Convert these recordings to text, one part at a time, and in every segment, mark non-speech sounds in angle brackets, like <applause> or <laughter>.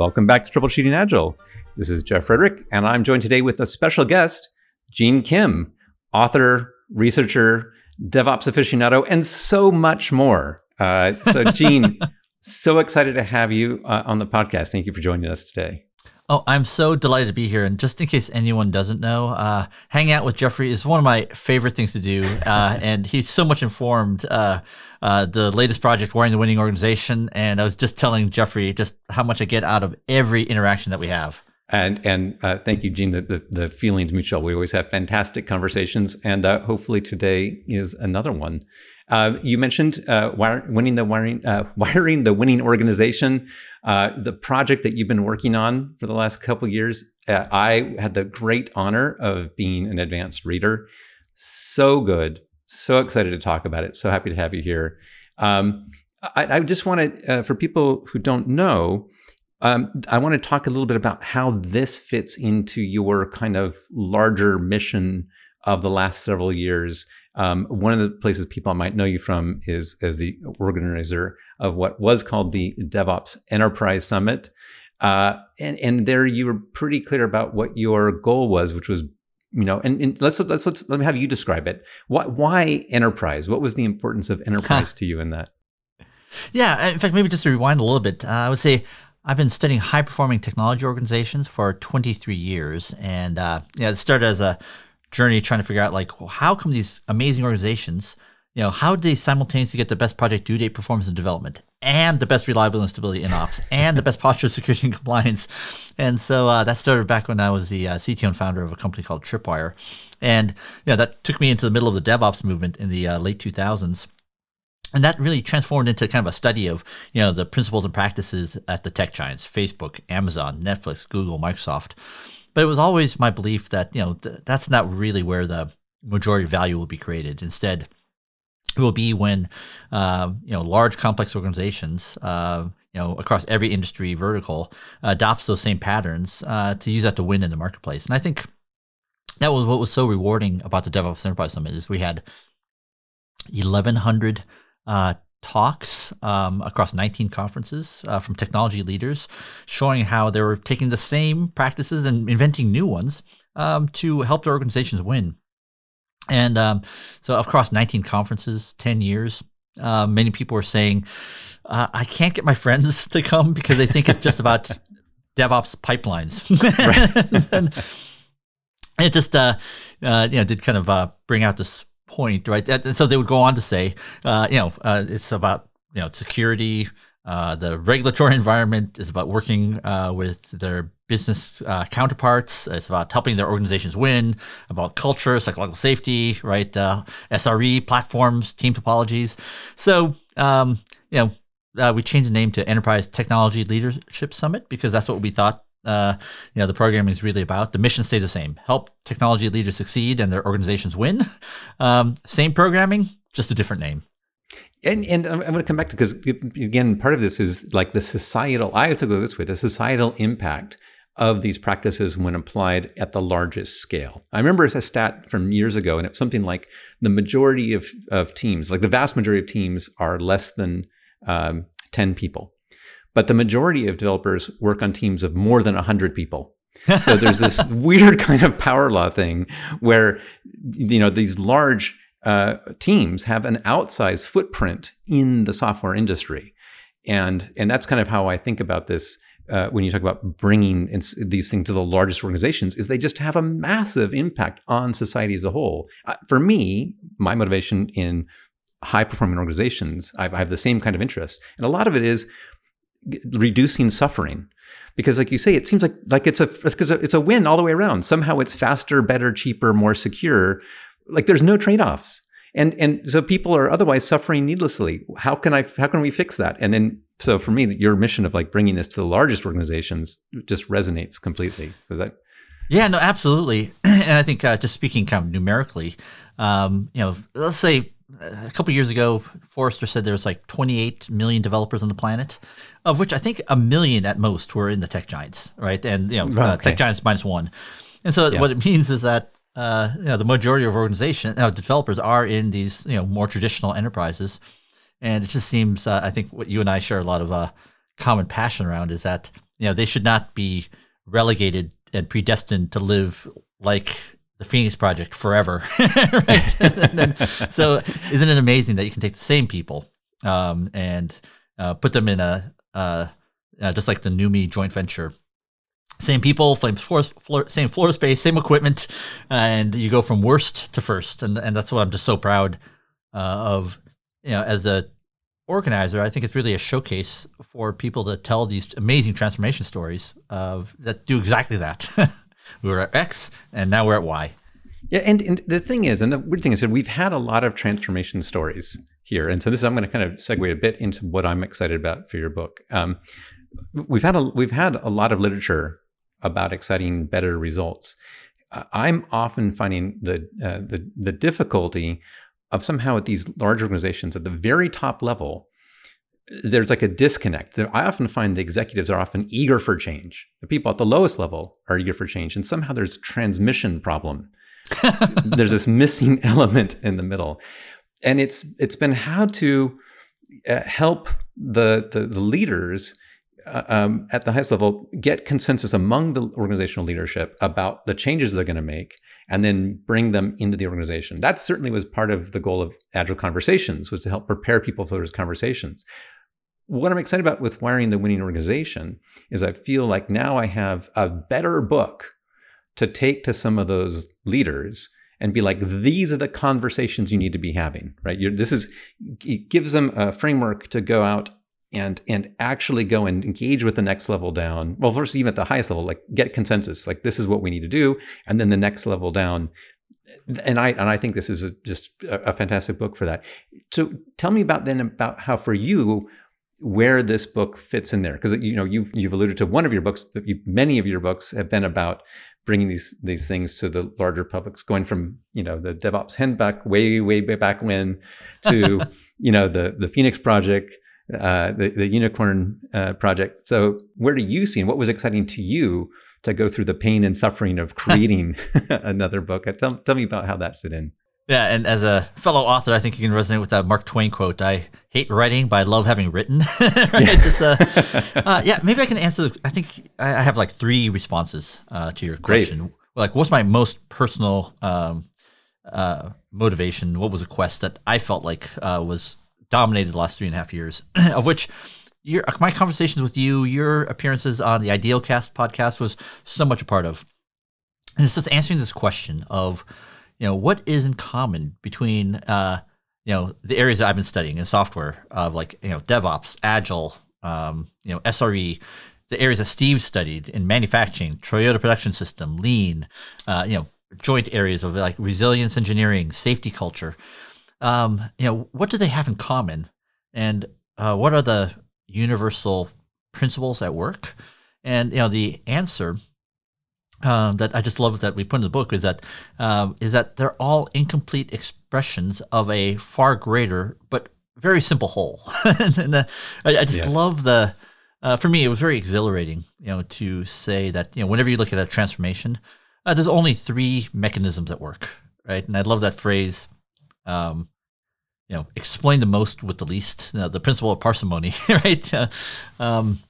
Welcome back to Troubleshooting Agile. This is Jeff Fredrick, and I'm joined today with a special guest, Gene Kim, author, researcher, DevOps aficionado, and so much more. Uh, so, <laughs> Gene, so excited to have you uh, on the podcast. Thank you for joining us today. Oh, I'm so delighted to be here. And just in case anyone doesn't know, uh, hanging out with Jeffrey is one of my favorite things to do. Uh, <laughs> and he's so much informed. Uh, uh, the latest project, Wiring the Winning Organization. And I was just telling Jeffrey just how much I get out of every interaction that we have. And and uh, thank you, Gene. The, the, the feelings mutual. We always have fantastic conversations, and uh, hopefully today is another one. Uh, you mentioned uh, wire, winning the wiring, uh, <laughs> wiring the winning organization, uh, the project that you've been working on for the last couple years. Uh, I had the great honor of being an advanced reader. So good, so excited to talk about it. So happy to have you here. Um, I, I, just want to, uh, for people who don't know, um, I want to talk a little bit about how this fits into your kind of larger mission of the last several years um, one of the places people might know you from is as the organizer of what was called the DevOps Enterprise Summit. Uh, and, and there you were pretty clear about what your goal was, which was, you know, and, and let's, let's, let's, let me have you describe it. Why, why enterprise? What was the importance of enterprise <laughs> to you in that? Yeah. In fact, maybe just to rewind a little bit, uh, I would say I've been studying high performing technology organizations for 23 years. And, uh, yeah, it started as a journey trying to figure out like well, how come these amazing organizations you know how do they simultaneously get the best project due date performance and development and the best reliability and stability in ops and the best posture security and compliance? And so uh, that started back when i was the uh, cto and founder of a company called tripwire. And you know that took me into the middle of the devops movement in the uh, late 2000s and that really transformed into kind of a study of you know the principles and practices at the tech giants facebook amazon netflix google microsoft but it was always my belief that you know th- that's not really where the majority of value will be created. Instead, it will be when uh, you know large complex organizations uh, you know across every industry vertical adopts those same patterns uh, to use that to win in the marketplace. And I think that was what was so rewarding about the DevOps Enterprise Summit is we had 1,100 uh, talks um, across 19 conferences uh, from technology leaders showing how they were taking the same practices and inventing new ones um, to help their organizations win. And um, so, across 19 conferences, 10 years, uh, many people were saying, uh, I can't get my friends <laughs> to come because they think it's just <laughs> about DevOps pipelines. <laughs> and it just, uh, uh, you know, did kind of uh, bring out this point, right? And so they would go on to say, uh, you know, uh, it's about you know security. Uh, the regulatory environment is about working uh, with their business uh, counterparts. It's about helping their organizations win. About culture, psychological safety, right? Uh, SRE platforms, team topologies. So, um, you know, we changed the name to Enterprise Technology Leadership Summit because that's what we thought uh, you know the programming is really about. The mission stays the same: help technology leaders succeed and their organizations win. <laughs> Um, same programming, just a different name. And and I'm going to come back to because again, part of this is like the societal. I have to go this way: the societal impact of these practices when applied at the largest scale. I remember a stat from years ago, and it's something like the majority of, of teams, like the vast majority of teams, are less than um, 10 people. But the majority of developers work on teams of more than 100 people. <laughs> so there's this weird kind of power law thing where you know these large uh, teams have an outsized footprint in the software industry, and and that's kind of how I think about this uh, when you talk about bringing these things to the largest organizations. Is they just have a massive impact on society as a whole. Uh, for me, my motivation in high performing organizations, I have the same kind of interest, and a lot of it is reducing suffering. Because like you say it seems like like it's a because it's a win all the way around. Somehow it's faster better cheaper more secure. Like there's no trade-offs. And and so people are otherwise suffering needlessly. How can i how can we fix that? And then so for me your mission of like bringing this to the largest organizations just resonates completely. So that yeah no absolutely. <clears throat> And i think uh, just speaking kind of numerically um, you know let's say a couple years ago, Forrester said there's like 28 million developers on the planet, of which I think a million at most were in the tech giants, right? And you know, okay. uh, tech giants minus one. And so yeah. what it means is that uh, you know the majority of organizations, uh, developers are in these you know more traditional enterprises, and it just seems uh, I think what you and I share a lot of uh, common passion around is that you know they should not be relegated and predestined to live like the Phoenix Project forever, <laughs> right? <laughs> then, so isn't it amazing that you can take the same people um, and uh, put them in a uh, uh, just like the NUMMI joint venture. Same people, same floor, floor, same floor space, same equipment, and you go from worst to first, and and that's what I'm just so proud uh, of. You know, as a organizer, I think it's really a showcase for people to tell these amazing transformation stories of that do exactly that. <laughs> we were at X, and now we're at Y. Yeah, and, and the thing is, and the weird thing is that we've had a lot of transformation stories here, and so this I'm going to kind of segue a bit into what I'm excited about for your book. Um, we've had a we've had a lot of literature about exciting better results. I'm often finding the uh, the the difficulty of somehow at these large organizations at the very top level there's like a disconnect. I often find the executives are often eager for change. The people at the lowest level are eager for change, and somehow there's a transmission problem. <laughs> there's this missing <laughs> element in the middle, and it's it's been how to uh, help the, the, the leaders uh, um, at the highest level get consensus among the organizational leadership about the changes they're going to make and then bring them into the organization. That certainly was part of the goal of agile conversations was to help prepare people for those conversations. What I'm excited about with wiring the winning organization is I feel like now I have a better book to take to some of those leaders and be like, these are the conversations you need to be having, right? You're, this is it gives them a framework to go out and and actually go and engage with the next level down. Well, first, even at the highest level, like get consensus, like this is what we need to do, and then the next level down. And I and I think this is a, just a, a fantastic book for that. So tell me about then about how for you where this book fits in there. Because you know you've you've alluded to one of your books but many of your books have been about bringing these these things to the larger publics going from you know the DevOps handbook way way back when to <laughs> you know the the Phoenix project uh, the, the unicorn uh, project. So where do you see and what was exciting to you to go through the pain and suffering of <laughs> creating <laughs> another book? Tell, tell me about how that fit in yeah, and as a fellow author, I think you can resonate with that Mark Twain quote. I hate writing, but I love having written. <laughs> right? Yeah. A, <laughs> uh, yeah, maybe I can answer. The, I think I have like three responses uh, to your question. Great. Like, what's my most personal um, uh, motivation? What was a quest that I felt like uh, was dominated the last three and a half years, <clears throat> of which your my conversations with you, your appearances on the Idealcast podcast was so much a part of. And it's just answering this question of you know, what is in common between, uh, you know, the areas that I've been studying in software of like, you know, DevOps, Agile, um, you know, SRE, the areas that Steve studied in manufacturing, Toyota Production System, Lean, uh, you know, joint areas of like resilience engineering, safety culture. Um, you know, what do they have in common? And uh, what are the universal principles at work? And, you know, the answer um, that I just love that we put in the book is that um, is that they're all incomplete expressions of a far greater but very simple whole. <laughs> and the, I, I, just yes. love the. Uh, for me, it was very exhilarating, you know, to say that you know whenever you look at that transformation, uh, there's only three mechanisms at work, right? And I love that phrase. Um, you know, explain the most with the least. You know, the principle of parsimony, <laughs> right? Uh, um,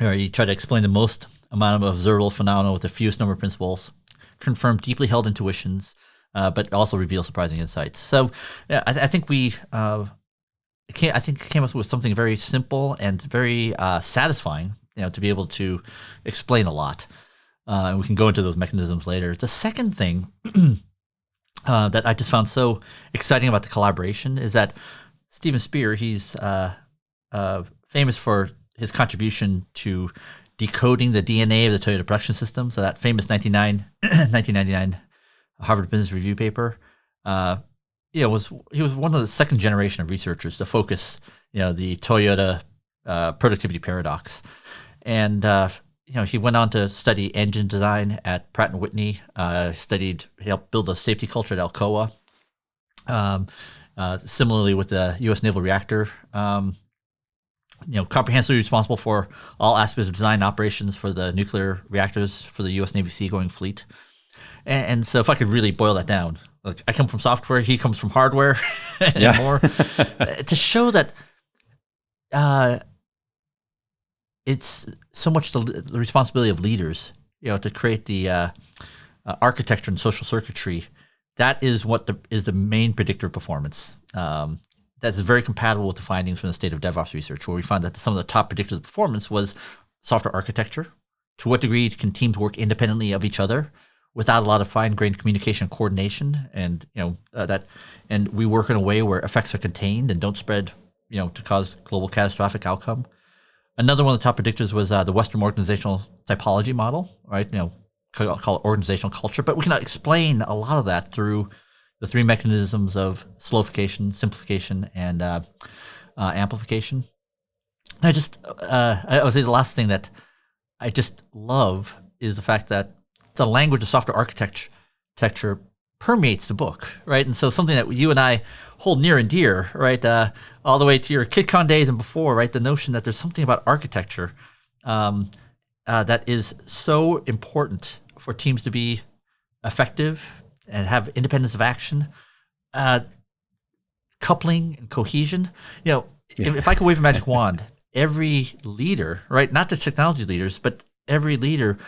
or you try to explain the most amount of observable phenomena with the fewest number of principles, confirm deeply held intuitions, uh, but also reveal surprising insights. So yeah, I, th- I think we, uh, came, I think came up with something very simple and very uh, satisfying, you know, to be able to explain a lot. Uh, and we can go into those mechanisms later. The second thing <clears throat> uh, that I just found so exciting about the collaboration is that Steven Spear, he's uh, famous for his contribution to decoding the DNA of the Toyota production system. So that famous 1999 <clears throat> Harvard Business Review paper, uh, you know, was he was one of the second generation of researchers to focus, you know, the Toyota uh, productivity paradox, and uh, you know he went on to study engine design at Pratt and Whitney. Uh, studied he helped build a safety culture at Alcoa. Um, uh, similarly with the U.S. Naval Reactor um, you know, comprehensively responsible for all aspects of design operations for the nuclear reactors for the U.S. Navy seagoing fleet. And, and so, if I could really boil that down, like I come from software, he comes from hardware, <laughs> and yeah. more, <laughs> to show that uh, it's so much the, the, responsibility of leaders, you know, to create the uh, uh, architecture and social circuitry. That is what the, is the main predictor of performance. Um, that's very compatible with the findings from the state of DevOps research, where we found that some of the top predictors of performance was software architecture. To what degree can teams work independently of each other without a lot of fine-grained communication and coordination, and you know uh, that, and we work in a way where effects are contained and don't spread, you know, to cause global catastrophic outcome. Another one of the top predictors was uh, the Westrum organizational typology model, right? You know, call, it organizational culture, but we can explain a lot of that through the three mechanisms of slowification, simplification, and uh, uh, amplification. I just, uh, I would say the last thing that I just love is the fact that the language of software architecture permeates the book, right? And so something that you and I hold near and dear, right, uh, all the way to your CITCON days and before, right? The notion that there's something about architecture um, uh, that is so important for teams to be effective and have independence of action, uh, coupling and cohesion. You know, yeah. if, if, I could wave a magic wand, every leader, right, not just technology leaders, but every leader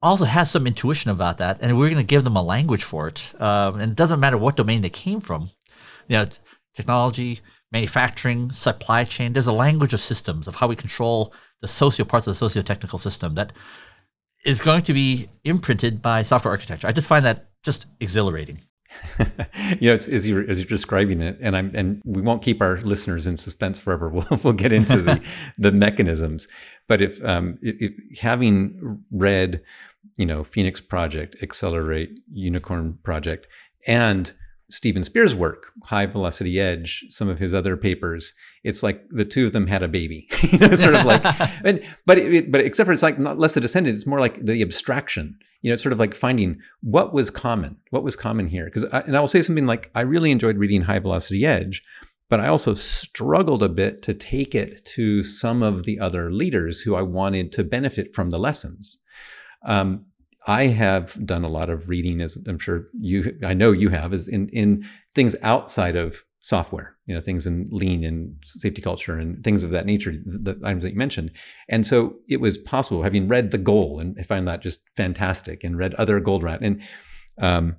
also has some intuition about that, and we're going to give them a language for it. Um, and it doesn't matter what domain they came from. You know, technology, manufacturing, supply chain. There's a language of systems of how we control the socio parts of the socio-technical system that is going to be imprinted by software architecture. I just find that just exhilarating. <laughs> you know, as you're as you're describing it, and I'm and we won't keep our listeners in suspense forever. <laughs> We'll we'll get into the <laughs> the mechanisms. But if um having read, you know, Phoenix Project, Accelerate, Unicorn Project, and Steven Spear's work, High Velocity Edge, some of his other papers, it's like the two of them had a baby, <laughs> you know, sort of like, <laughs> and, but it, but except for it's like not less the descendant, it's more like the abstraction, you know, it's sort of like finding what was common, what was common here. Because, and I will say something like, I really enjoyed reading High Velocity Edge, but I also struggled a bit to take it to some of the other leaders who I wanted to benefit from the lessons. Um, I have done a lot of reading, as I'm sure you, I know you have, is in in things outside of software, you know, things in lean and safety culture and things of that nature, the, the items that you mentioned. And so it was possible, having read The Goal, and I find that just fantastic, and read other Goldratt, and um,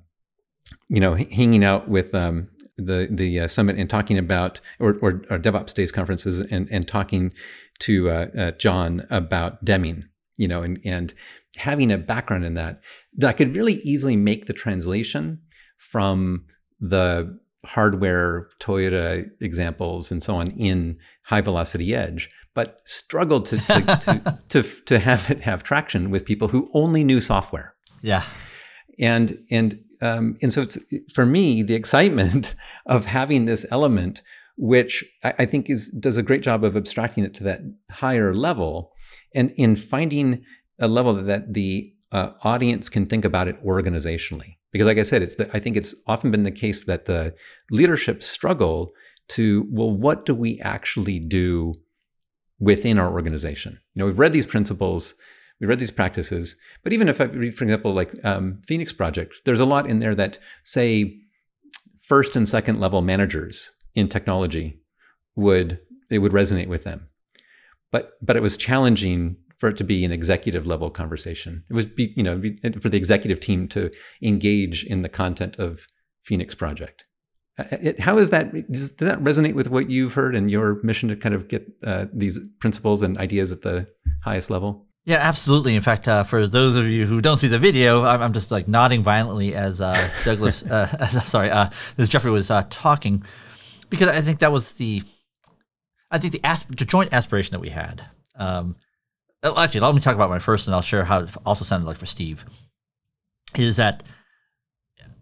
you know, hanging out with um, the the uh, summit and talking about or, or, or, DevOps Days conferences and and talking to uh, uh, John about Deming, you know, and and having a background in that, that I could really easily make the translation from the hardware Toyota examples and so on in high velocity edge, but struggled to to, <laughs> to, to, to have it have traction with people who only knew software. Yeah. And and um, and so it's for me the excitement <laughs> of having this element, which I, I think is does a great job of abstracting it to that higher level, and in finding a level that the uh, audience can think about it organizationally. Because, like I said, it's the, I think it's often been the case that the leadership struggle to well, what do we actually do within our organization? You know, we've read these principles, we read these practices, but even if I read, for example, like um, Phoenix Project, there's a lot in there that say first and second level managers in technology would it would resonate with them. But but it was challenging for it to be an executive level conversation. It was, be, you know, be, for the executive team to engage in the content of Phoenix Project. Uh, it, how is that? Does, does, that resonate with what you've heard and your mission to kind of get uh, these principles and ideas at the highest level? Yeah, absolutely. In fact, uh, for those of you who don't see the video, I'm, I'm just like nodding violently as uh, <laughs> Douglas, uh, <laughs> sorry, uh, as Jeffrey was talking, because I think that was the, I think the, asp- the joint aspiration that we had. Um, uh, actually, let me talk about my first, and I'll share how it also sounded like for Steve. Is that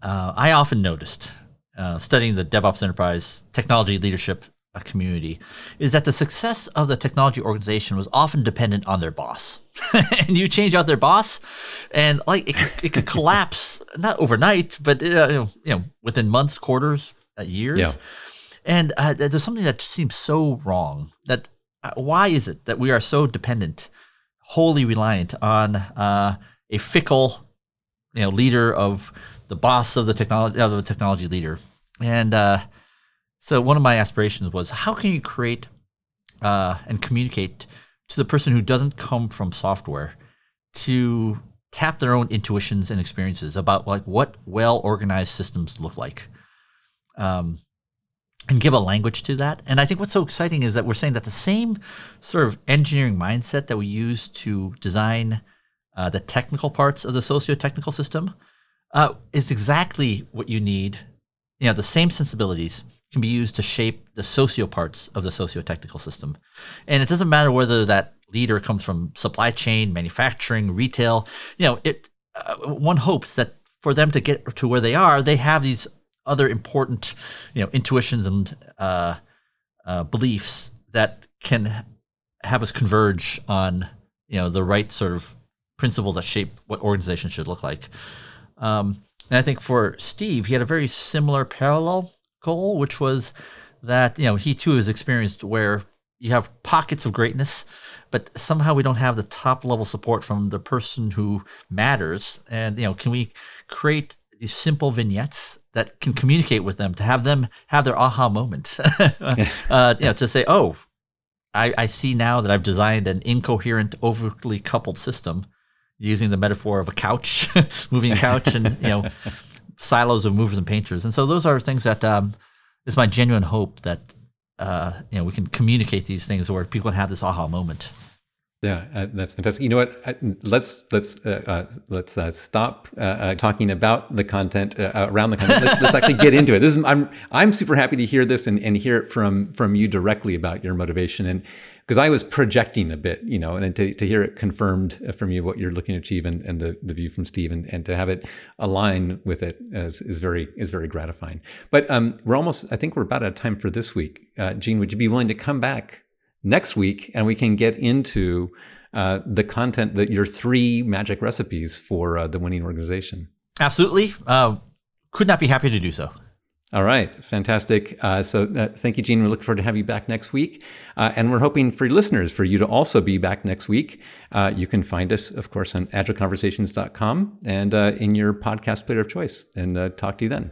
uh, I often noticed uh, studying the DevOps enterprise technology leadership uh, community is that the success of the technology organization was often dependent on their boss. <laughs> and you change out their boss, and like it, it could collapse not overnight, but uh, you know within months, quarters, uh, years. Yeah. And there's something that seems so wrong. That why is it that we are so dependent? Wholly reliant on uh, a fickle, you know, leader of the boss of the technology of the technology leader. And uh, so one of my aspirations was how can you create uh, and communicate to the person who doesn't come from software to tap their own intuitions and experiences about like what well organized systems look like. Um, and give a language to that. And I think what's so exciting is that we're saying that the same sort of engineering mindset that we use to design uh, the technical parts of the socio-technical system uh, is exactly what you need. You know, the same sensibilities can be used to shape the socio parts of the socio-technical system. And it doesn't matter whether that leader comes from supply chain, manufacturing, retail. You know, it. Uh, one hopes that for them to get to where they are, they have these other important, you know, intuitions and uh, uh, beliefs that can have us converge on, you know, the right sort of principles that shape what organizations should look like. Um, and I think for Steve, he had a very similar parallel goal, which was that you know he too has experienced where you have pockets of greatness, but somehow we don't have the top level support from the person who matters. And you know, can we create these simple vignettes that can communicate with them to have them have their aha moment. <laughs> Uh, you know to say oh I, I see now that i've designed an incoherent overly coupled system using the metaphor of a couch <laughs> moving a couch and you know <laughs> silos of movers and painters. And so those are things that um, it's my genuine hope that uh, you know we can communicate these things where people can have this aha moment yeah, uh, that's fantastic. You know what? Let's let's uh, uh, let's uh, stop uh, uh, talking about the content around the content. Let's, let's, actually get into it. This is I'm I'm super happy to hear this and, and hear it from from you directly about your motivation and because I was projecting a bit, you know, and to, to hear it confirmed from you what you're looking to achieve and, and the, the view from Steve and, and to have it align with it is, is very is very gratifying. But um, we're almost I think we're about out of time for this week. Gene, would you be willing to come back next week and we can get into uh, the content that your three magic recipes for uh, the winning organization. Absolutely. Uh, could not be happier to do so. All right, fantastic. Uh, so, uh, thank you, Gene. We're looking forward to have you back next week, uh, and we're hoping for listeners for you to also be back next week. you can find us, of course, on agileconversations.com and in your podcast player of choice. And talk to you then.